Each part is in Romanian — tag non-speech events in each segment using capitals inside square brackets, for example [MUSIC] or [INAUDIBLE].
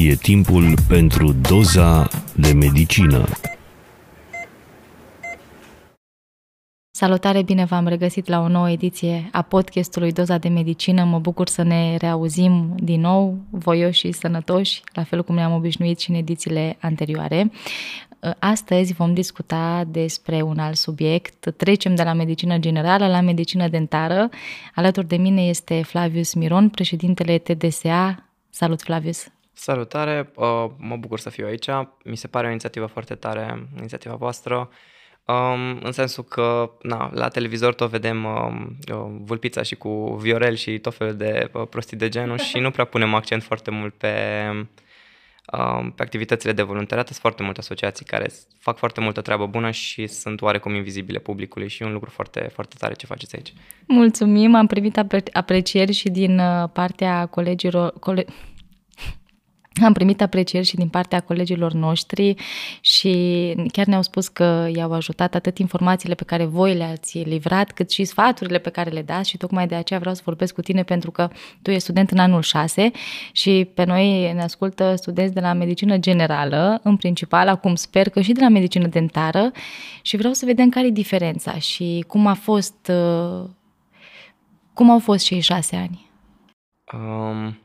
E timpul pentru doza de medicină. Salutare, bine v-am regăsit la o nouă ediție a podcastului Doza de Medicină. Mă bucur să ne reauzim din nou, voioși și sănătoși, la fel cum ne-am obișnuit și în edițiile anterioare. Astăzi vom discuta despre un alt subiect. Trecem de la medicină generală la medicină dentară. Alături de mine este Flavius Miron, președintele TDSA. Salut, Flavius! Salutare, mă bucur să fiu aici. Mi se pare o inițiativă foarte tare, inițiativa voastră Um, în sensul că na, la televizor tot vedem um, vulpița și cu Viorel și tot felul de uh, prostii de genul și nu prea punem accent foarte mult pe, um, pe activitățile de voluntariat. Sunt foarte multe asociații care fac foarte multă treabă bună și sunt oarecum invizibile publicului și e un lucru foarte, foarte tare ce faceți aici. Mulțumim, am primit aprecieri și din uh, partea colegilor, cole- am primit aprecieri și din partea colegilor noștri și chiar ne-au spus că i-au ajutat atât informațiile pe care voi le-ați livrat, cât și sfaturile pe care le dați și tocmai de aceea vreau să vorbesc cu tine pentru că tu ești student în anul 6 și pe noi ne ascultă studenți de la medicină generală, în principal, acum sper că și de la medicină dentară și vreau să vedem care e diferența și cum a fost, cum au fost cei șase ani. Um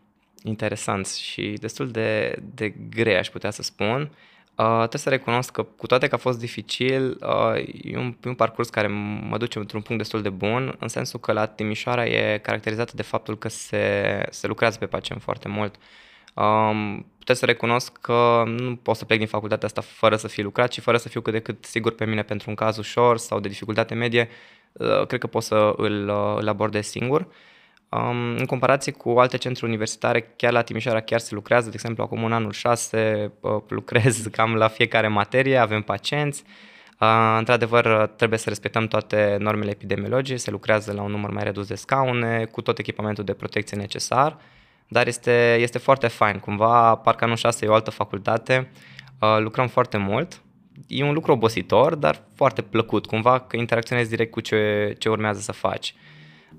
interesanți și destul de, de grei, aș putea să spun. Uh, trebuie să recunosc că, cu toate că a fost dificil, uh, e, un, e un parcurs care mă duce într-un punct destul de bun, în sensul că la Timișoara e caracterizată de faptul că se, se lucrează pe pacient foarte mult. Um, puteți să recunosc că nu pot să plec din facultatea asta fără să fi lucrat și fără să fiu cât de cât sigur pe mine pentru un caz ușor sau de dificultate medie, uh, cred că pot să îl, uh, îl abordez singur. Uh, Um, în comparație cu alte centre universitare, chiar la Timișoara chiar se lucrează, de exemplu, acum în anul 6 uh, lucrez [LAUGHS] cam la fiecare materie, avem pacienți. Uh, într-adevăr, trebuie să respectăm toate normele epidemiologice, se lucrează la un număr mai redus de scaune, cu tot echipamentul de protecție necesar, dar este, este foarte fain. Cumva, parcă anul 6 e o altă facultate, uh, lucrăm foarte mult, e un lucru obositor, dar foarte plăcut, cumva că interacționezi direct cu ce, ce urmează să faci.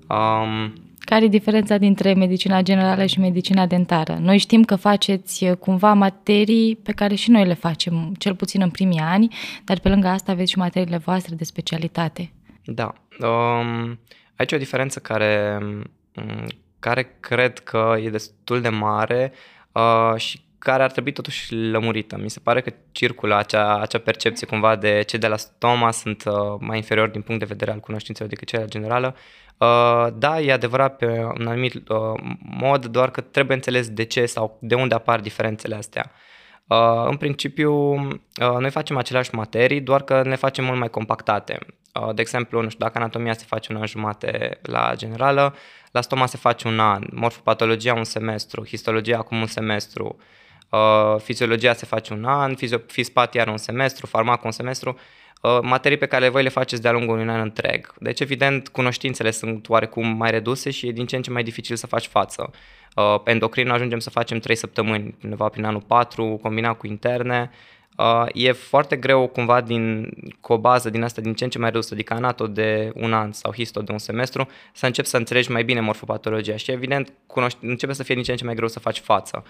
Um, care e diferența dintre medicina generală și medicina dentară? Noi știm că faceți uh, cumva materii pe care și noi le facem, cel puțin în primii ani, dar pe lângă asta aveți și materiile voastre de specialitate. Da. Um, aici e o diferență care, mm, care cred că e destul de mare uh, și care ar trebui totuși lămurită. Mi se pare că circulă acea, acea percepție cumva de cei de la stoma sunt uh, mai inferiori din punct de vedere al cunoștințelor decât cei de la generală. Uh, da, e adevărat pe un anumit uh, mod, doar că trebuie înțeles de ce sau de unde apar diferențele astea. Uh, în principiu, uh, noi facem aceleași materii, doar că ne facem mult mai compactate. Uh, de exemplu, nu știu, dacă anatomia se face un an jumate la generală, la stoma se face un an, morfopatologia un semestru, histologia acum un semestru, uh, fiziologia se face un an, fizio- fispat iar un semestru, farmac un semestru. Uh, materii pe care voi le faceți de-a lungul unui an întreg. Deci, evident, cunoștințele sunt oarecum mai reduse și e din ce în ce mai dificil să faci față. Uh, endocrin ajungem să facem 3 săptămâni, undeva prin anul 4, combinat cu interne. Uh, e foarte greu cumva din, cu o bază din asta din ce în ce mai redusă, adică anato de un an sau histo de un semestru, să începi să înțelegi mai bine morfopatologia și evident cunoști, începe să fie din ce în ce mai greu să faci față.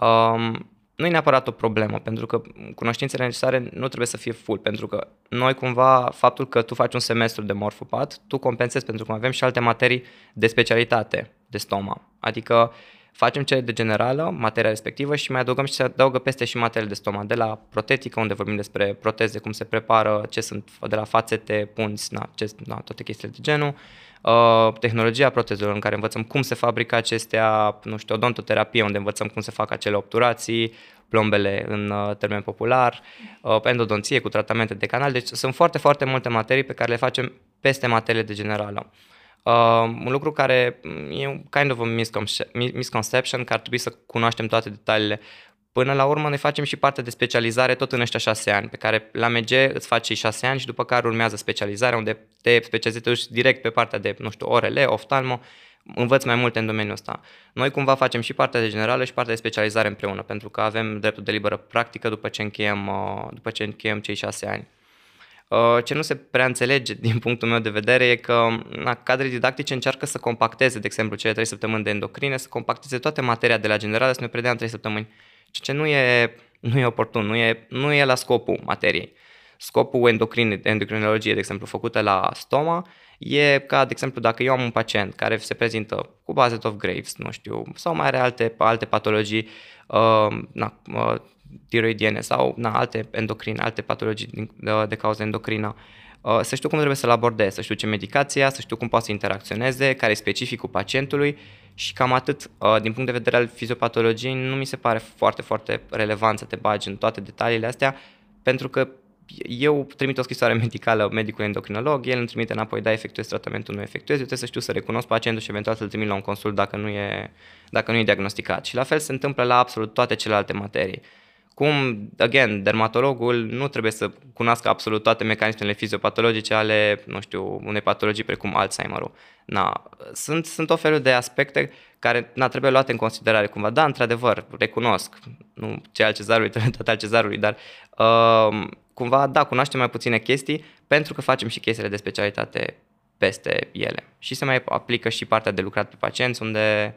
Um, nu e neapărat o problemă, pentru că cunoștințele necesare nu trebuie să fie full, pentru că noi cumva, faptul că tu faci un semestru de morfopat, tu compensezi pentru că avem și alte materii de specialitate de stoma. Adică facem cele de generală, materia respectivă și mai adăugăm și se adaugă peste și materiile de stoma, de la protetică, unde vorbim despre proteze, cum se prepară, ce sunt de la fațete, punți, na, ce, na, toate chestiile de genul, Uh, tehnologia protezelor în care învățăm cum se fabrică acestea, nu știu, odontoterapie unde învățăm cum se fac acele obturații, plombele în uh, termen popular, uh, endodonție cu tratamente de canal. Deci sunt foarte, foarte multe materii pe care le facem peste materiile de generală. Uh, un lucru care e un kind of a misconception, că ar trebui să cunoaștem toate detaliile. Până la urmă ne facem și parte de specializare tot în ăștia șase ani, pe care la MG îți faci și șase ani și după care urmează specializarea, unde te specializezi direct pe partea de, nu știu, orele, oftalmo, învăț mai multe în domeniul ăsta. Noi cumva facem și partea de generală și partea de specializare împreună, pentru că avem dreptul de liberă practică după ce încheiem, uh, după ce încheiem cei șase ani. Uh, ce nu se prea înțelege [LAUGHS] din punctul meu de vedere e că na, cadre didactice încearcă să compacteze, de exemplu, cele trei săptămâni de endocrine, să compacteze toate materia de la generală, să ne predea în trei săptămâni. Ceea ce nu e, nu e oportun, nu e, nu e la scopul materiei. Scopul endocrin, endocrinologie, de exemplu, făcută la stoma, e ca, de exemplu, dacă eu am un pacient care se prezintă cu Basset of Graves, nu știu, sau mai are alte, alte patologii uh, na, uh, tiroidiene sau na, alte endocrine, alte patologii de, de cauză endocrină, uh, să știu cum trebuie să-l abordez, să știu ce medicația, să știu cum poate să interacționeze, care e specificul pacientului și cam atât. Uh, din punct de vedere al fiziopatologiei, nu mi se pare foarte, foarte relevant să te bagi în toate detaliile astea, pentru că eu trimit o scrisoare medicală medicul endocrinolog, el îmi trimite înapoi, da, efectuez tratamentul, nu efectuez, eu trebuie să știu să recunosc pacientul și eventual să-l trimit la un consult dacă nu e, dacă nu e diagnosticat. Și la fel se întâmplă la absolut toate celelalte materii. Cum, again, dermatologul nu trebuie să cunoască absolut toate mecanismele fiziopatologice ale, nu știu, unei patologii precum Alzheimer-ul. Na, sunt, sunt o felul de aspecte care na, trebuie luate în considerare cumva. Da, într-adevăr, recunosc, nu ce al cezarului [LAUGHS] trebuie tot al cezarului, dar uh, cumva, da, cunoaștem mai puține chestii pentru că facem și chestiile de specialitate peste ele. Și se mai aplică și partea de lucrat pe pacienți unde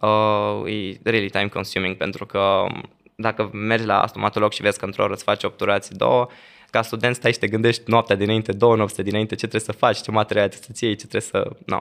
uh, e really time consuming pentru că dacă mergi la stomatolog și vezi că într-o oră îți faci obturații două, ca student stai și te gândești noaptea dinainte, două nopți dinainte, ce trebuie să faci, ce materiale trebuie să-ți iei, ce trebuie să... No.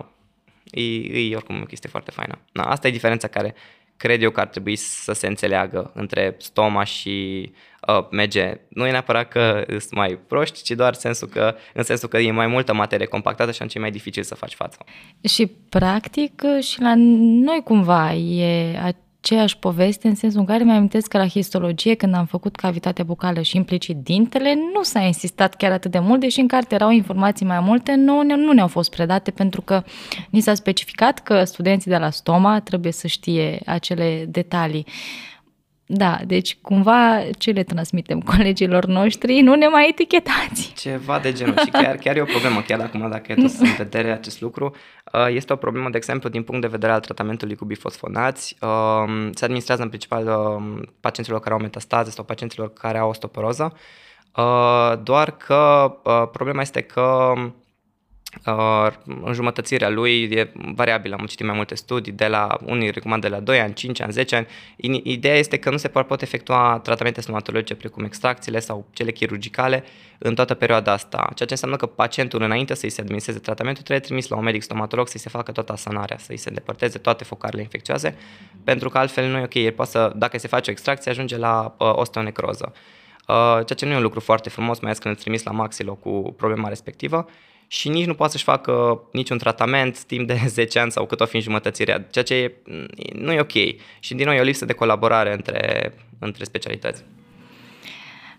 E, e oricum o chestie foarte faină. No, asta e diferența care cred eu că ar trebui să se înțeleagă între stoma și uh, MG. Nu e neapărat că sunt mai proști, ci doar sensul că, în sensul că e mai multă materie compactată și atunci e mai dificil să faci față. Și practic și la noi cumva e aceeași poveste în sensul în care mi amintesc că la histologie, când am făcut cavitatea bucală și implicit dintele, nu s-a insistat chiar atât de mult, deși în carte erau informații mai multe, nu, nu ne-au fost predate pentru că ni s-a specificat că studenții de la stoma trebuie să știe acele detalii. Da, deci cumva ce le transmitem [LAUGHS] colegilor noștri, nu ne mai etichetați. Ceva de genul și chiar, chiar e o problemă, chiar acum dacă e tot în [LAUGHS] vedere acest lucru, uh, este o problemă, de exemplu, din punct de vedere al tratamentului cu bifosfonați. Um, se administrează în principal um, pacienților care au metastaze sau pacienților care au osteoporoză, uh, doar că uh, problema este că Uh, înjumătățirea lui e variabilă, am citit mai multe studii, de la unii recomandă de la 2 ani, 5 ani, 10 ani. Ideea este că nu se pot efectua tratamente stomatologice precum extracțiile sau cele chirurgicale în toată perioada asta, ceea ce înseamnă că pacientul înainte să-i se administreze tratamentul trebuie trimis la un medic stomatolog să-i se facă toată asanarea, să-i se îndepărteze toate focarele infecțioase, pentru că altfel nu e ok, el poate să, dacă se face o extracție, ajunge la uh, osteonecroză. Uh, ceea ce nu e un lucru foarte frumos, mai ales când îl trimis la maxilo cu problema respectivă și nici nu poate să-și facă niciun tratament timp de [LAUGHS] 10 ani sau cât o fi înjumătățirea, ceea ce e, nu e ok. Și din nou e o lipsă de colaborare între, între specialități.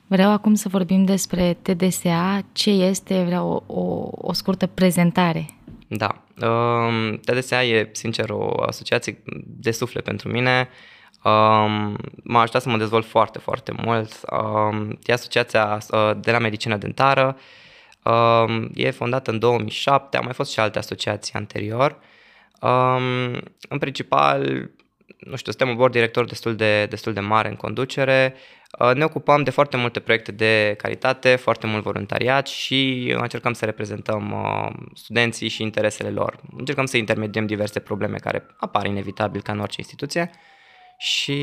Vreau acum să vorbim despre TDSA. Ce este? Vreau o, o, o scurtă prezentare. Da. Um, TDSA e, sincer, o asociație de suflet pentru mine. Um, m-a ajutat să mă dezvolt foarte, foarte mult. Um, e asociația uh, de la medicină dentară. Uh, Um, e fondată în 2007, au mai fost și alte asociații anterior. Um, în principal, nu știu, suntem un board director destul de, destul de mare în conducere. Uh, ne ocupăm de foarte multe proiecte de calitate, foarte mult voluntariat și încercăm să reprezentăm uh, studenții și interesele lor. Încercăm să intermediem diverse probleme care apar inevitabil ca în orice instituție și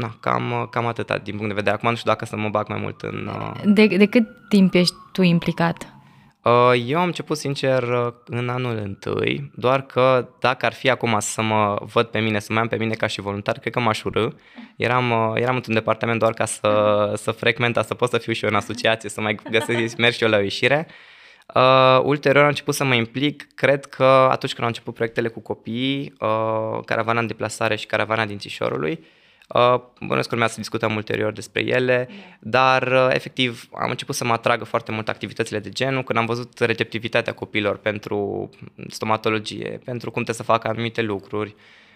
na, cam, cam atâta din punct de vedere. Acum nu știu dacă să mă bag mai mult în... Uh... De, de cât timp ești tu implicat? Uh, eu am început, sincer, în anul întâi, doar că dacă ar fi acum să mă văd pe mine, să mă am pe mine ca și voluntar, cred că m-aș urâ. Eram, uh, eram într-un departament doar ca să, să frecventa, să pot să fiu și eu în asociație, să mai găsesc, [LAUGHS] merg și eu la o ieșire. Uh, ulterior am început să mă implic, cred că atunci când au început proiectele cu copiii, uh, caravana în deplasare și caravana din Țișorului, uh, Uh, bănuiesc că urmează să discutăm ulterior despre ele, dar uh, efectiv am început să mă atragă foarte mult activitățile de genul când am văzut receptivitatea copilor pentru stomatologie, pentru cum trebuie să facă anumite lucruri,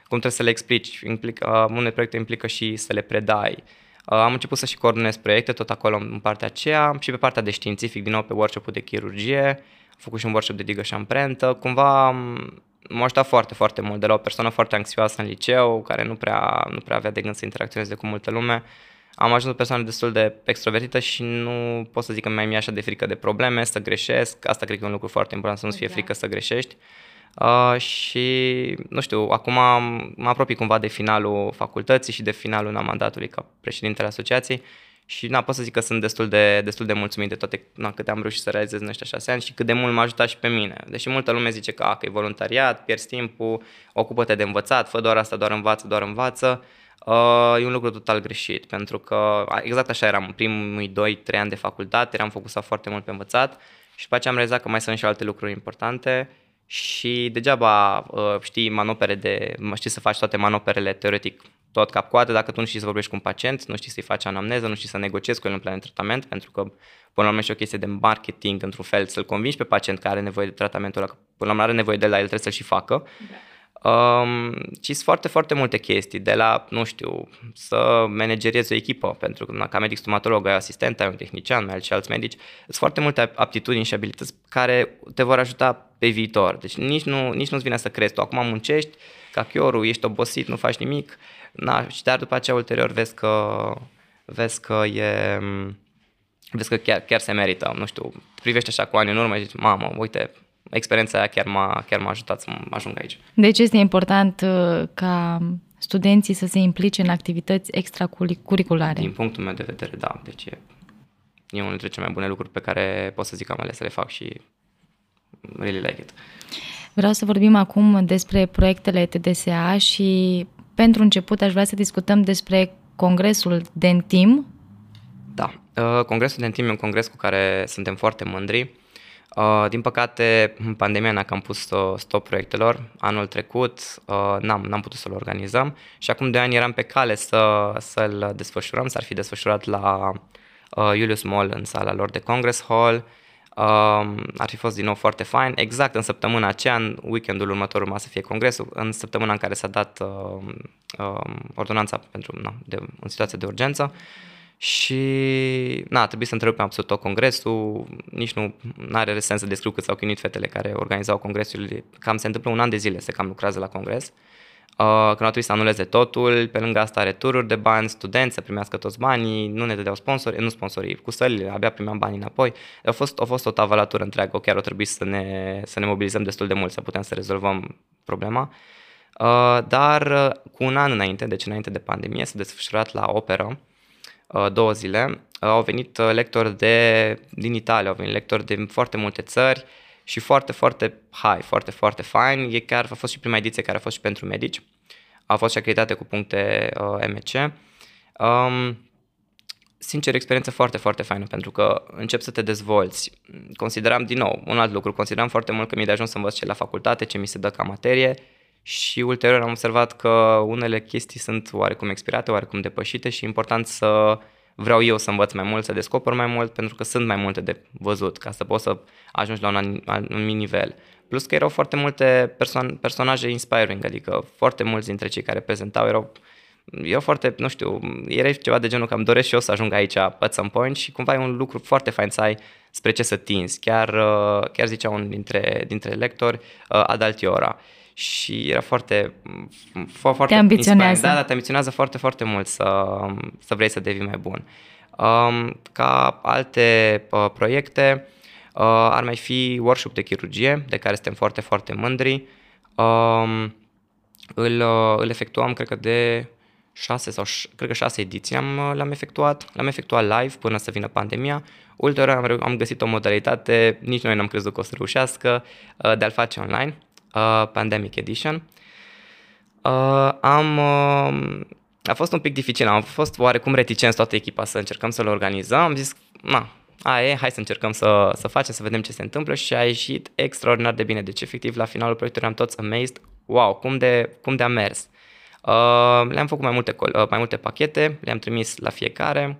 cum trebuie să le explici. Implică, uh, unele proiecte implică și să le predai. Uh, am început să și coordonez proiecte tot acolo în partea aceea și pe partea de științific, din nou pe workshop-ul de chirurgie, am făcut și un workshop de digă și amprentă. Cumva m-a ajutat foarte, foarte mult. De la o persoană foarte anxioasă în liceu, care nu prea, nu prea avea de gând să interacționeze cu multă lume, am ajuns o persoană destul de extrovertită și nu pot să zic că mai mi-e așa de frică de probleme, să greșesc. Asta cred că e un lucru foarte important, să nu-ți fie frică să greșești. Uh, și, nu știu, acum mă apropii cumva de finalul facultății și de finalul na, mandatului ca președintele asociației și na, pot să zic că sunt destul de, destul de mulțumit de toate na, câte am reușit să realizez în ăștia șase ani și cât de mult m-a ajutat și pe mine. Deși multă lume zice că, a, că e voluntariat, pierzi timpul, ocupă-te de învățat, fă doar asta, doar învață, doar învață. Uh, e un lucru total greșit, pentru că exact așa eram în primii 2-3 ani de facultate, eram focusat foarte mult pe învățat și după aceea am realizat că mai sunt și alte lucruri importante și degeaba uh, știi manopere de, știi să faci toate manoperele teoretic tot cap coadă dacă tu nu știi să vorbești cu un pacient, nu știi să-i faci anamneză, nu știi să negociezi cu el în plan de tratament, pentru că până la urmă și o chestie de marketing într-un fel, să-l convingi pe pacient care are nevoie de tratamentul ăla, că până la urmă are nevoie de la el, trebuie să-l și facă. Da. Um, ci sunt foarte, foarte multe chestii, de la, nu știu, să manageriezi o echipă, pentru că ca medic stomatolog ai asistent, ai un tehnician, mai ai și alți medici, sunt foarte multe aptitudini și abilități care te vor ajuta pe viitor. Deci nici, nu, nici nu-ți vine să crezi. Tu acum muncești ca chiorul, ești obosit, nu faci nimic, na, și dar după aceea ulterior vezi că, vezi că e, vezi că chiar, chiar se merită, nu știu, privești așa cu ani în urmă și zici, mamă, uite, experiența aia chiar m-a, chiar m-a ajutat să ajung aici. Deci este important uh, ca studenții să se implice în activități extracurriculare. Din punctul meu de vedere, da. Deci e, e unul dintre cele mai bune lucruri pe care pot să zic că am ales să le fac și really like it. Vreau să vorbim acum despre proiectele TDSA și pentru început aș vrea să discutăm despre congresul Dentim. Da, uh, congresul Dentim e un congres cu care suntem foarte mândri. Uh, din păcate, pandemia ne-a cam pus stop proiectelor. Anul trecut uh, n-am, n-am putut să-l organizăm și acum de ani eram pe cale să, să-l desfășurăm. S-ar fi desfășurat la Julius Mall în sala lor de Congress Hall Um, ar fi fost din nou foarte fain. Exact în săptămâna aceea, în weekendul următor urma să fie congresul, în săptămâna în care s-a dat uh, uh, ordonanța pentru, na, de, în situație de urgență și na, a trebuit să întrerupem absolut tot congresul, nici nu are sens să descriu cât s-au chinuit fetele care organizau congresul, cam se întâmplă un an de zile se cam lucrează la congres. Uh, Uh, când au trebuit să anuleze totul, pe lângă asta retururi de bani, studenți să primească toți banii, nu ne dădeau sponsori, nu sponsorii, cu sălile, abia primeam banii înapoi. A fost, a fost o tavalatură întreagă, chiar o trebuie să ne, să ne mobilizăm destul de mult să putem să rezolvăm problema. Uh, dar uh, cu un an înainte, deci înainte de pandemie, s-a desfășurat la operă două zile. Au venit lectori de, din Italia, au venit lectori din foarte multe țări, și foarte, foarte high, foarte, foarte fine. E chiar a fost și prima ediție care a fost și pentru medici. A fost și acreditate cu puncte uh, MC. Um, sincer, experiență foarte, foarte faină, pentru că încep să te dezvolți. Consideram, din nou, un alt lucru, consideram foarte mult că mi-e de ajuns să învăț ce la facultate, ce mi se dă ca materie și ulterior am observat că unele chestii sunt oarecum expirate, oarecum depășite și e important să vreau eu să învăț mai mult, să descoper mai mult, pentru că sunt mai multe de văzut, ca să poți să ajungi la un anumit nivel. Plus că erau foarte multe perso- personaje inspiring, adică foarte mulți dintre cei care prezentau erau eu foarte, nu știu, era ceva de genul că îmi doresc și eu să ajung aici at some point și cumva e un lucru foarte fain să ai spre ce să tinzi. Chiar, uh, chiar zicea unul dintre, dintre lectori, uh, Adaltiora și era foarte, foarte te ambiționează. Da, da, te ambiționează foarte, foarte mult să, să vrei să devii mai bun. Um, ca alte uh, proiecte, uh, ar mai fi workshop de chirurgie, de care suntem foarte, foarte mândri. Um, îl, uh, îl efectuam, cred că de șase sau cred că șase ediții am, uh, l-am efectuat. L-am efectuat live până să vină pandemia. Ulterior am, am găsit o modalitate, nici noi n-am crezut că o să reușească, uh, de a-l face online uh, Pandemic Edition. Uh, am, uh, a fost un pic dificil, am fost oarecum reticenți toată echipa să încercăm să-l organizăm. Am zis, na, aia e, hai să încercăm să, să facem, să vedem ce se întâmplă și a ieșit extraordinar de bine. Deci, efectiv, la finalul proiectului am toți amazed, wow, cum de, cum de a mers. Uh, le-am făcut mai multe, uh, mai multe pachete, le-am trimis la fiecare,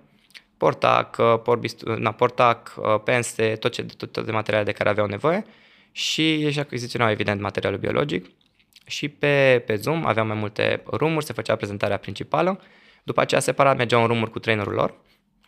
portac, uh, porbist, na, portac, uh, pense, tot ce, tot, tot de materiale de care aveau nevoie și își achiziționau evident materialul biologic. Și pe, pe Zoom aveam mai multe rumuri, se făcea prezentarea principală, după aceea separat mergeau în rumuri cu trainerul lor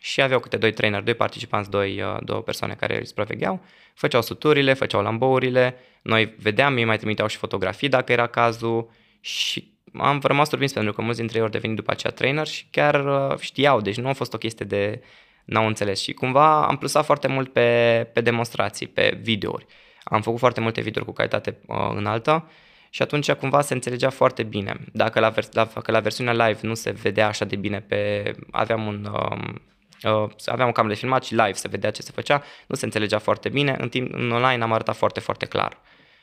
și aveau câte doi trainer, doi participanți, doi, uh, două persoane care îi supravegheau, făceau suturile, făceau lambourile, noi vedeam, ei mai trimiteau și fotografii dacă era cazul. Și am rămas surprins pentru că mulți dintre ei au devenit după aceea trainer și chiar uh, știau, deci nu a fost o chestie de n-au înțeles. Și cumva am plusat foarte mult pe, pe demonstrații, pe videouri am făcut foarte multe videouri cu calitate uh, înaltă și atunci cumva se înțelegea foarte bine. Dacă la, vers- dacă la versiunea live nu se vedea așa de bine pe... aveam un... Uh, uh, aveam o cameră de filmat și live se vedea ce se făcea, nu se înțelegea foarte bine, în timp în online am arătat foarte, foarte clar.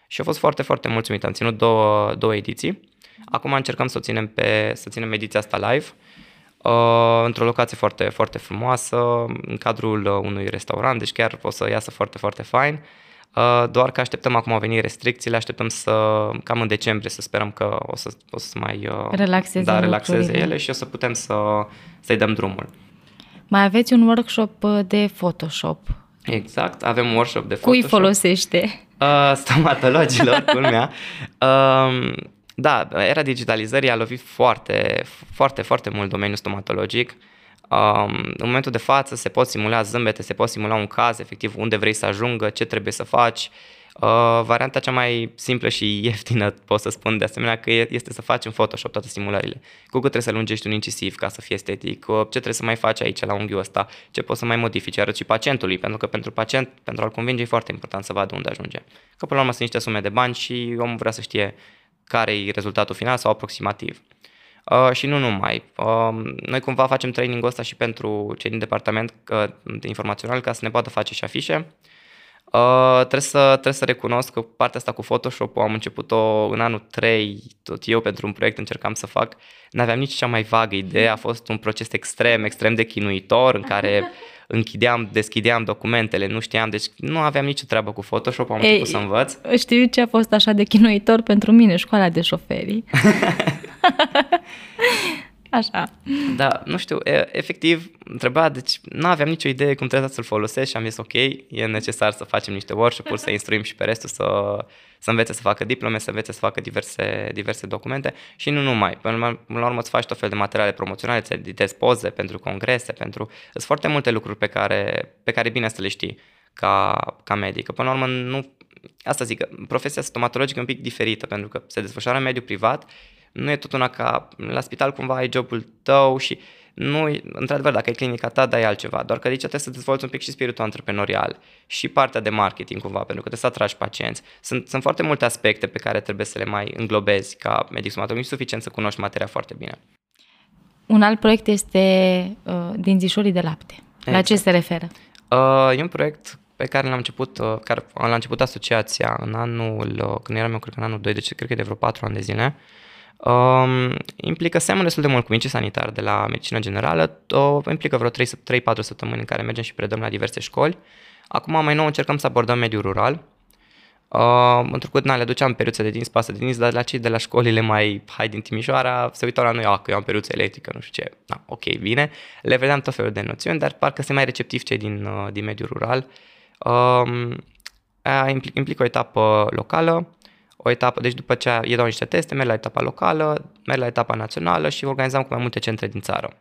Și a fost foarte, foarte mulțumit. Am ținut două, două ediții. Acum încercăm să, o ținem pe, să ținem ediția asta live uh, într-o locație foarte, foarte frumoasă, în cadrul uh, unui restaurant, deci chiar o să iasă foarte, foarte fain. Uh, doar că așteptăm acum au venit restricțiile, așteptăm să, cam în decembrie, să sperăm că o să, o să mai uh, relaxeze, da, relaxeze ele și o să putem să, să-i dăm drumul. Mai aveți un workshop uh, de Photoshop. Exact, avem un workshop de Cui Photoshop. folosește? Uh, stomatologilor, [LAUGHS] culmea. Uh, da, era digitalizării a lovit foarte, foarte, foarte mult domeniul stomatologic. Um, în momentul de față se pot simula zâmbete, se pot simula un caz, efectiv, unde vrei să ajungă, ce trebuie să faci. Uh, varianta cea mai simplă și [LAUGHS] ieftină, pot să spun de asemenea, că este să faci în Photoshop toate simulările. Cu cât trebuie să lungești un incisiv ca să fie estetic, uh, ce trebuie să mai faci aici la unghiul ăsta, ce poți să mai modifici, arăți și pacientului, pentru că pentru pacient, pentru a-l convinge, e foarte important să vadă unde ajunge. Că până la urmă sunt niște sume de bani și omul vrea să știe care e rezultatul final sau aproximativ. Uh, și nu numai. Uh, noi cumva facem training-ul ăsta și pentru cei din departament uh, de informațional ca să ne poată face și afișe. Uh, trebuie, să, trebuie să recunosc că partea asta cu Photoshop am început-o în anul 3, tot eu pentru un proiect încercam să fac. N-aveam nici cea mai vagă idee, a fost un proces extrem, extrem de chinuitor în care [LAUGHS] închideam, deschideam documentele, nu știam, deci nu aveam nicio treabă cu Photoshop, am Ei, început să învăț. Știu ce a fost așa de chinuitor pentru mine, școala de șoferi. [LAUGHS] Așa. Da, nu știu, efectiv, întreba, deci nu aveam nicio idee cum trebuie să-l folosesc și am zis ok, e necesar să facem niște workshop-uri, să instruim și pe restul să, să învețe să facă diplome, să învețe să facă diverse, diverse documente și nu numai. Până la urmă îți faci tot fel de materiale promoționale, îți editezi poze pentru congrese, pentru... Sunt foarte multe lucruri pe care, pe care bine să le știi ca, ca medic. Până la urmă nu... Asta zic, profesia stomatologică e un pic diferită pentru că se desfășoară în mediul privat nu e tot una ca la spital cumva ai jobul tău și nu, într-adevăr, dacă ai clinica ta, dai altceva, doar că aici trebuie să dezvolți un pic și spiritul antreprenorial și partea de marketing cumva, pentru că trebuie să atragi pacienți. Sunt, sunt foarte multe aspecte pe care trebuie să le mai înglobezi ca medic stomatolog, nu e suficient să cunoști materia foarte bine. Un alt proiect este uh, dințișorii de lapte. Exact. La ce exact. se referă? Uh, e un proiect pe care l-am început, uh, care l-a început asociația în anul, uh, când eram eu, cred că în anul 2, deci cred că e de vreo 4 ani de zile. Uh, Um, implică seamănă destul de mult cu vincii sanitar de la medicină generală, o, implică vreo 3-4 săptămâni în care mergem și predăm la diverse școli. Acum mai nou încercăm să abordăm mediul rural. Uh, întrucât na, le duceam periuțe de dinți, pasă de dinți, dar la cei de la școlile mai hai din Timișoara se uitau la noi, ah, că eu am periuță electrică, nu știu ce. Na, ok, bine. Le vedeam tot felul de noțiuni, dar parcă se mai receptiv cei din, uh, din mediul rural. Uh, implică, implică o etapă locală, o etapă, deci după ce ei dau niște teste, merg la etapa locală, merg la etapa națională și organizăm cu mai multe centre din țară.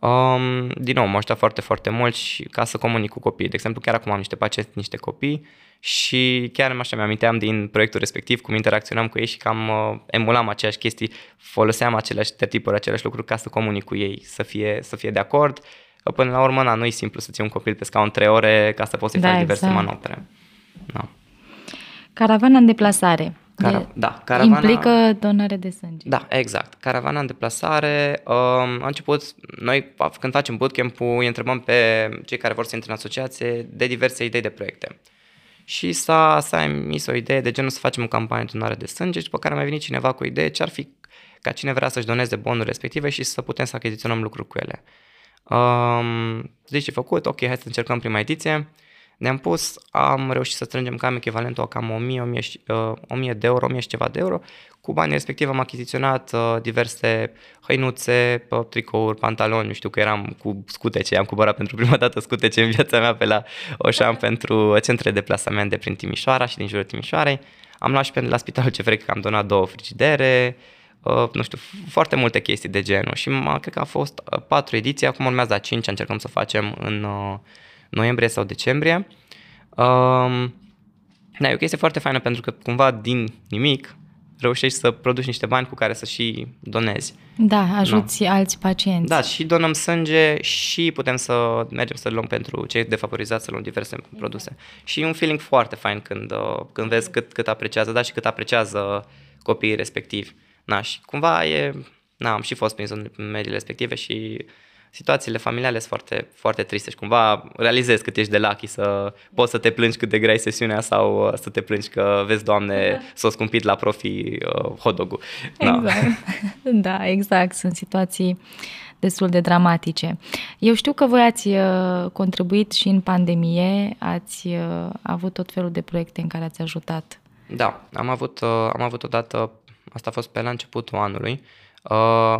Um, din nou, m-a ajutat foarte, foarte mult și ca să comunic cu copiii. De exemplu, chiar acum am niște pacienți, niște copii și chiar așa mi-aminteam din proiectul respectiv cum interacționam cu ei și cam uh, emulam aceeași chestii, foloseam aceleași tipuri, aceleași lucruri ca să comunic cu ei, să fie, să fie de acord. Că până la urmă, na, nu e simplu să ții un copil pe scaun 3 ore ca să poți să-i da, faci diverse exact. manopere. Da. Caravana în deplasare. Cara- de, da, caravana... Implică donare de sânge. Da, exact. Caravana în deplasare. Um, a început, noi când facem bootcamp-ul, îi întrebăm pe cei care vor să intre în asociație de diverse idei de proiecte. Și s-a, s-a emis o idee de genul să facem o campanie de donare de sânge și după care a mai venit cineva cu o idee ce ar fi ca cine vrea să-și doneze bonuri respective și să putem să achiziționăm lucruri cu ele. Um, zici ce făcut, ok, hai să încercăm prima ediție. Ne-am pus, am reușit să strângem cam echivalentul a cam 1000, 1000, 1000 de euro, 1000 și ceva de euro. Cu banii respectiv am achiziționat uh, diverse hăinuțe, uh, tricouri, pantaloni, nu știu că eram cu scutece, am cumpărat pentru [LAUGHS] prima dată scutece în viața mea pe la Oșan [LAUGHS] pentru centre de plasament de prin Timișoara și din jurul Timișoarei. Am luat și pe la Spitalul CFR că am donat două frigidere, uh, nu știu, foarte multe chestii de genul și m- cred că a fost uh, patru ediții, acum urmează a cincea, încercăm să facem în uh, noiembrie sau decembrie. Um, da, e o chestie foarte faină pentru că cumva din nimic reușești să produci niște bani cu care să și donezi. Da, ajuți no. alți pacienți. Da, și donăm sânge și putem să mergem să luăm pentru cei defavorizați, să luăm diverse exact. produse. Și e un feeling foarte fain când, uh, când vezi cât, cât apreciază, da, și cât apreciază copiii respectivi. Na, și cumva e, na, am și fost prins în mediile respective și situațiile familiale sunt foarte, foarte triste și cumva realizezi cât ești de lucky să poți să te plângi cât de grea e sesiunea sau uh, să te plângi că vezi, Doamne, da. s-o scumpit la profi uh, hot Da. Exact. [LAUGHS] da, exact. Sunt situații destul de dramatice. Eu știu că voi ați uh, contribuit și în pandemie, ați uh, avut tot felul de proiecte în care ați ajutat. Da, am avut, am avut odată, asta a fost pe la începutul anului, Uh,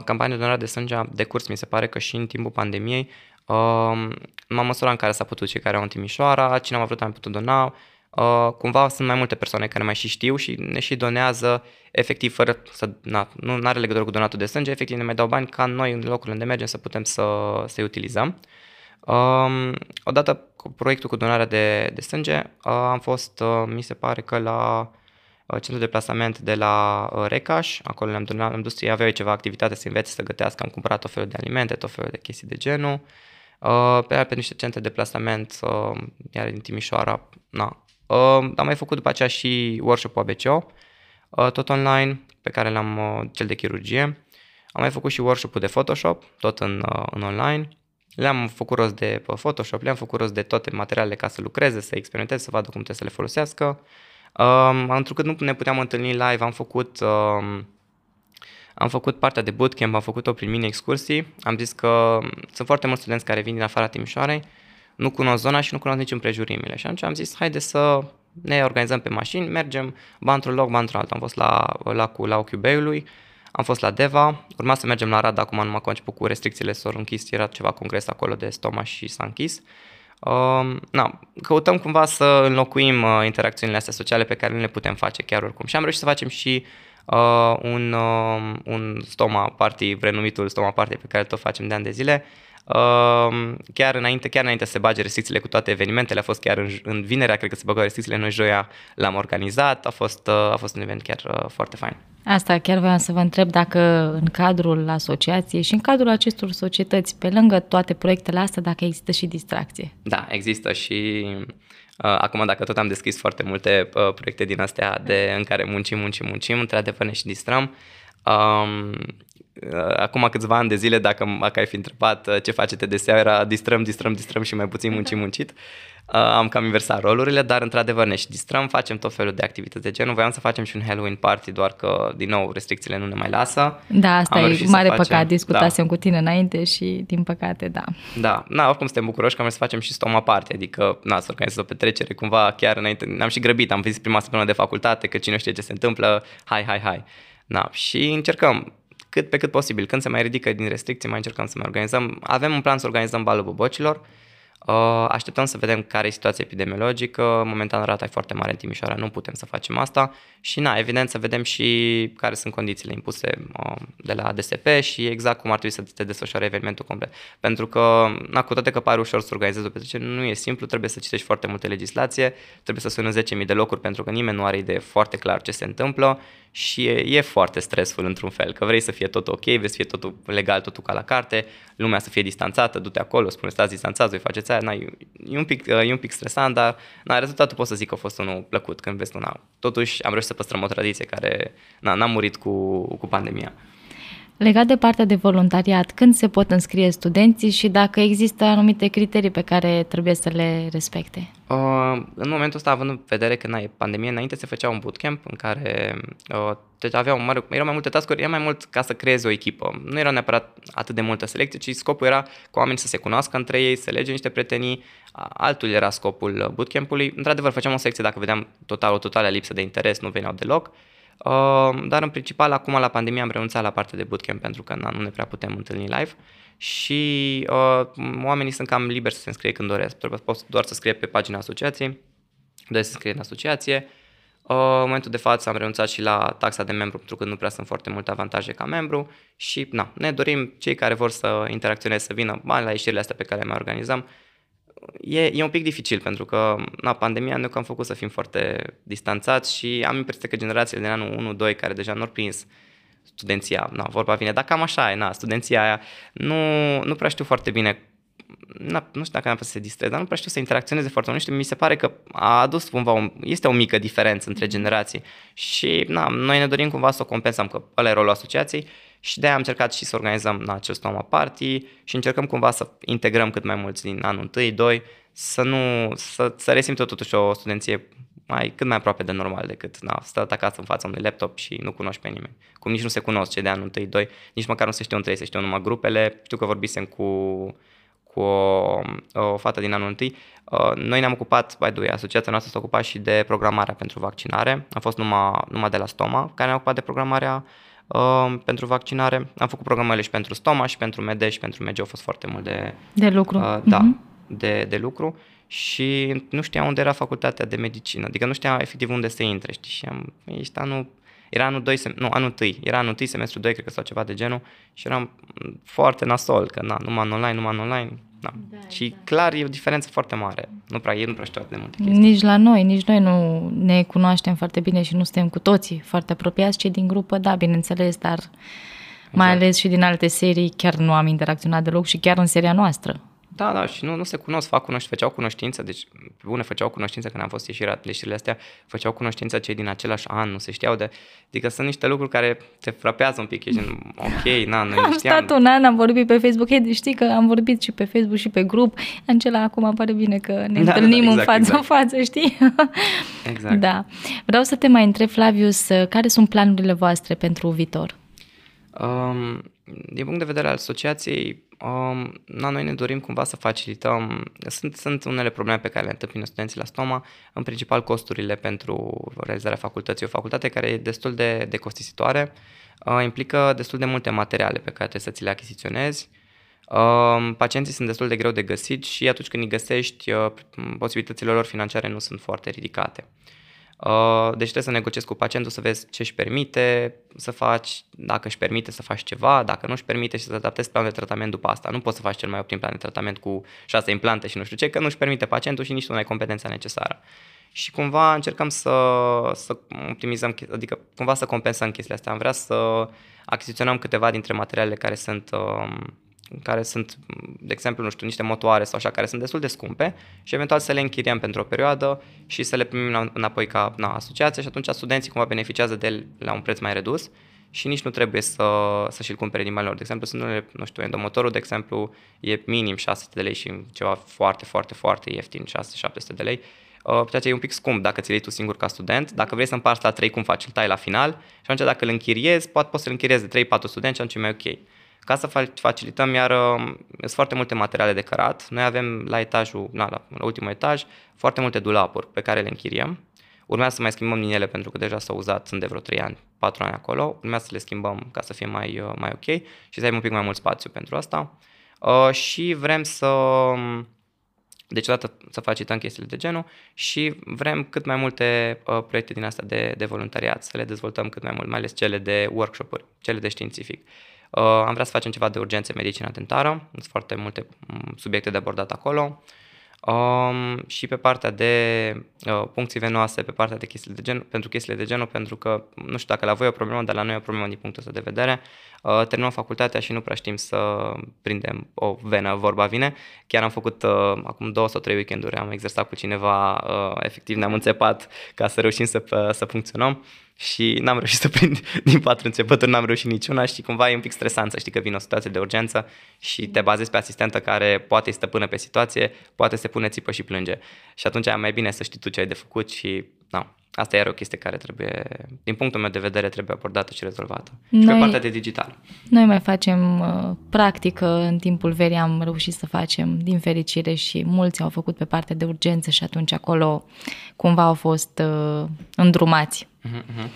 campania de donare de sânge a decurs, mi se pare că și în timpul pandemiei, uh, m-am măsurat în care s-a putut cei care au în Timișoara, cine a vrut am putut dona, Uh, cumva sunt mai multe persoane care mai și știu și ne și donează efectiv fără să, na, nu are legătură cu donatul de sânge, efectiv ne mai dau bani ca noi în locurile unde mergem să putem să, să utilizăm. Uh, odată cu proiectul cu donarea de, de sânge uh, am fost, uh, mi se pare că la Uh, centru de plasament de la uh, Recaș, acolo le-am donat, am dus, ei aveau ceva activitate să învețe să gătească, am cumpărat tot felul de alimente, tot felul de chestii de genul. Uh, pe, pe niște centre de plasament, iar din Timișoara, na. Am mai făcut după aceea și workshop-ul ABCO, tot online, pe care l-am, cel de chirurgie. Am mai făcut și workshop-ul de Photoshop, tot în, în online. Le-am făcut rost de Photoshop, le-am făcut rost de toate materialele ca să lucreze, să experimenteze, să vadă cum trebuie să le folosească. Um, întrucât nu ne puteam întâlni live, am făcut, um, am făcut partea de bootcamp, am făcut-o prin mini-excursii. Am zis că sunt foarte mulți studenți care vin din afara Timișoarei, nu cunosc zona și nu cunosc nici împrejurimile. Și atunci am zis, haide să ne organizăm pe mașini, mergem ba într-un loc, ba într-un alt. Am fost la lacul la ochiul Beiului, am fost la Deva, urma să mergem la Rad, acum numai că început cu restricțiile s-au închis, era ceva congres acolo de stoma și s-a închis. Uh, na, căutăm cumva să înlocuim uh, interacțiunile astea sociale pe care nu le putem face chiar oricum. Și am reușit să facem și uh, un, uh, un stoma party, renumitul stoma party pe care tot facem de ani de zile, Uh, chiar înainte, chiar înainte să se bage restricțiile cu toate evenimentele, a fost chiar în, în vinerea, cred că se băgau restricțiile, noi joia l-am organizat, a fost, uh, a fost un event chiar uh, foarte fain. Asta chiar vreau să vă întreb dacă în cadrul asociației și în cadrul acestor societăți, pe lângă toate proiectele astea, dacă există și distracție. Da, există și uh, acum dacă tot am deschis foarte multe uh, proiecte din astea de, în care muncim, muncim, muncim, într-adevăr ne și distrăm. Um, Uh, acum câțiva ani de zile, dacă, dacă ai fi întrebat uh, ce faceți de seara, distrăm, distrăm, distrăm și mai puțin muncim, muncit. Uh, am cam inversat rolurile, dar într-adevăr ne și distrăm, facem tot felul de activități de genul. Voiam să facem și un Halloween party, doar că, din nou, restricțiile nu ne mai lasă. Da, asta am e mare facem, păcat, discutasem da. cu tine înainte și, din păcate, da. Da, na, oricum suntem bucuroși că am să facem și stoma party, adică, na, să organizăm o petrecere cumva chiar înainte. Ne-am și grăbit, am vizit prima săptămână de facultate, că cine știe ce se întâmplă, hai, hai, hai. Na, și încercăm cât pe cât posibil. Când se mai ridică din restricții, mai încercăm să mai organizăm. Avem un plan să organizăm balul bobocilor. Uh, așteptăm să vedem care e situația epidemiologică. Momentan rata e foarte mare în Timișoara, nu putem să facem asta. Și na, evident să vedem și care sunt condițiile impuse uh, de la DSP și exact cum ar trebui să te desfășoare evenimentul complet. Pentru că, na, cu toate că pare ușor să organizezi o petrecere, nu e simplu, trebuie să citești foarte multe legislație, trebuie să suni 10.000 de locuri pentru că nimeni nu are idee foarte clar ce se întâmplă și e, e foarte stresful într-un fel, că vrei să fie tot ok, vrei să fie totul legal, totul ca la carte, lumea să fie distanțată, du-te acolo, spune stați distanțați, voi faceți aia, na, e, e, un pic, e un pic stresant, dar na, rezultatul pot să zic că a fost unul plăcut când vezi, na, totuși am reușit să păstrăm o tradiție care na, n-a murit cu, cu pandemia. Legat de partea de voluntariat, când se pot înscrie studenții și dacă există anumite criterii pe care trebuie să le respecte? Uh, în momentul ăsta, având în vedere că e pandemie, înainte se făcea un bootcamp în care uh, deci aveau mare, erau mai multe task era mai mult ca să creezi o echipă. Nu era neapărat atât de multă selecție, ci scopul era ca oamenii să se cunoască între ei, să lege niște prietenii. Altul era scopul bootcampului. Într-adevăr, făceam o secție dacă vedeam total, o totală lipsă de interes, nu veneau deloc. Uh, dar în principal acum la pandemie am renunțat la partea de bootcamp pentru că na, nu ne prea putem întâlni live și uh, oamenii sunt cam liberi să se înscrie când doresc. Pot doar să scrie pe pagina asociației, doresc să scrie în asociație. Uh, în momentul de față am renunțat și la taxa de membru pentru că nu prea sunt foarte multe avantaje ca membru și na, ne dorim cei care vor să interacționeze să vină bani la ieșirile astea pe care le mai organizăm e, e un pic dificil pentru că na, pandemia ne-a cam făcut să fim foarte distanțați și am impresia că generațiile din anul 1-2 care deja nu au prins studenția, na, vorba vine, dar cam așa e, na, studenția aia, nu, nu prea știu foarte bine na, nu știu dacă am să se distreze, dar nu prea știu să interacționeze foarte mult. Nu știu, mi se pare că a adus cumva, o, este o mică diferență între generații și na, noi ne dorim cumva să o compensăm, că ăla e rolul asociației și de-aia am încercat și să organizăm na, acest Stoma Party și încercăm cumva să integrăm cât mai mulți din anul 1, 2, să nu, să, să resimtă totuși o studenție mai, cât mai aproape de normal decât na, stă acasă în fața unui laptop și nu cunoști pe nimeni. Cum nici nu se cunosc cei de anul 1, 2, nici măcar nu se știu între ei, se știu numai grupele. Știu că vorbisem cu cu o, o fată din anul întâi. Uh, noi ne-am ocupat, by the way, asociația noastră s-a ocupat și de programarea pentru vaccinare. Am fost numai, numai de la Stoma, care ne-a ocupat de programarea uh, pentru vaccinare. Am făcut programele și pentru Stoma și pentru MEDE și pentru MEGE au fost foarte mult de... De lucru. Uh, da, uh-huh. de, de lucru și nu știam unde era facultatea de medicină, adică nu știam efectiv unde să intre, știi, și am, ești anul era anul 2, nu, anul 1, era anul 1, semestru 2, cred că sau ceva de genul și eram foarte nasol, că na, numai în online, numai în online. Da. Da, și da. clar e o diferență foarte mare. Nu prea, ei nu prea știu atât de multe chestii. Nici la noi, nici noi nu ne cunoaștem foarte bine și nu suntem cu toții foarte apropiați, cei din grupă, da, bineînțeles, dar exact. mai ales și din alte serii chiar nu am interacționat deloc și chiar în seria noastră. Da, da, și nu, nu se cunosc, fac cunoștință, făceau cunoștință, deci pe bune făceau cunoștință când am fost ieșirea ieșirile astea, făceau cunoștință cei din același an, nu se știau de... Adică sunt niște lucruri care te frapează un pic, ești în, ok, na, noi [LAUGHS] Am știam. stat un an, am vorbit pe Facebook, hey, știi că am vorbit și pe Facebook și pe grup, Angela, acum pare bine că ne da, întâlnim da, da, exact, în față exact. în față, știi? [LAUGHS] Exact. Da. Vreau să te mai întreb, Flavius, care sunt planurile voastre pentru viitor? Um, din punct de vedere al asociației, um, na, noi ne dorim cumva să facilităm, sunt, sunt unele probleme pe care le întâmpină studenții la Stoma, în principal costurile pentru realizarea facultății. O facultate care e destul de, de costisitoare, uh, implică destul de multe materiale pe care trebuie să ți le achiziționezi, uh, pacienții sunt destul de greu de găsit și atunci când îi găsești, uh, posibilitățile lor financiare nu sunt foarte ridicate. Uh, deci trebuie să negociezi cu pacientul să vezi ce își permite să faci, dacă își permite să faci ceva, dacă nu își permite și să adaptezi planul de tratament după asta. Nu poți să faci cel mai optim plan de tratament cu șase implante și nu știu ce, că nu își permite pacientul și nici tu nu ai competența necesară. Și cumva încercăm să, să optimizăm, adică cumva să compensăm chestiile astea. Am vrea să achiziționăm câteva dintre materialele care sunt uh, care sunt, de exemplu, nu știu, niște motoare sau așa, care sunt destul de scumpe și eventual să le închiriem pentru o perioadă și să le primim înapoi ca na, asociație și atunci studenții cumva beneficiază de el la un preț mai redus și nici nu trebuie să, să și-l cumpere din banii lor. De exemplu, sunt unele, nu știu, endomotorul, de exemplu, e minim 600 de lei și ceva foarte, foarte, foarte ieftin, 600-700 de lei. Uh, ceea ce e un pic scump dacă ți-l iei tu singur ca student. Dacă vrei să împarți la 3, cum faci? Îl tai la final și atunci dacă îl închiriezi, poate poți să-l închiriezi de 3-4 studenți și atunci e mai ok. Ca să facilităm, iar um, sunt foarte multe materiale de cărat. Noi avem la etajul, na, la, la ultimul etaj, foarte multe dulapuri pe care le închiriem. Urmează să mai schimbăm din ele pentru că deja s-au uzat, sunt de vreo 3 ani, 4 ani acolo. Urmează să le schimbăm ca să fie mai, uh, mai ok și să aibă un pic mai mult spațiu pentru asta. Uh, și vrem să, um, deci odată să facilităm chestiile de genul și vrem cât mai multe uh, proiecte din astea de, de voluntariat, să le dezvoltăm cât mai mult, mai ales cele de workshop-uri, cele de științific. Uh, am vrea să facem ceva de urgențe medicină dentară, sunt foarte multe mm, subiecte de abordat acolo. Um, și pe partea de uh, puncții venoase, pe partea de chestiile de gen, pentru chestiile de genul, pentru că nu știu dacă la voi e o problemă, dar la noi e o problemă din punctul ăsta de vedere. Uh, terminăm facultatea și nu prea știm să prindem o venă, vorba vine. Chiar am făcut uh, acum două sau trei weekenduri, am exersat cu cineva, uh, efectiv ne-am înțepat ca să reușim să, să funcționăm și n-am reușit să prind [LAUGHS] din patru începături, n-am reușit niciuna și cumva e un pic stresant să știi că vine o situație de urgență și te bazezi pe asistentă care poate stăpână pe situație, poate se pune țipă și plânge. Și atunci e mai bine să știi tu ce ai de făcut și na, asta e o chestie care trebuie, din punctul meu de vedere, trebuie abordată și rezolvată. Noi, și pe partea de digital. Noi mai facem uh, practică, în timpul verii am reușit să facem, din fericire, și mulți au făcut pe partea de urgență și atunci acolo cumva au fost uh, îndrumați. Uh-huh.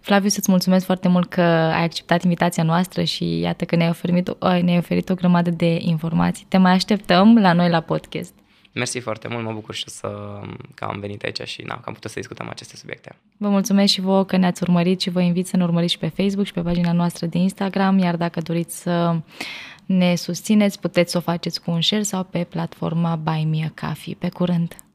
Flaviu, să-ți mulțumesc foarte mult că ai acceptat invitația noastră și iată că ne-ai oferit, ne-ai oferit o grămadă de informații. Te mai așteptăm la noi la podcast. Mersi foarte mult, mă bucur și să, că am venit aici și na, că am putut să discutăm aceste subiecte. Vă mulțumesc și vouă că ne-ați urmărit și vă invit să ne urmăriți și pe Facebook și pe pagina noastră de Instagram, iar dacă doriți să ne susțineți, puteți să o faceți cu un share sau pe platforma Buy Me a Coffee. Pe curând!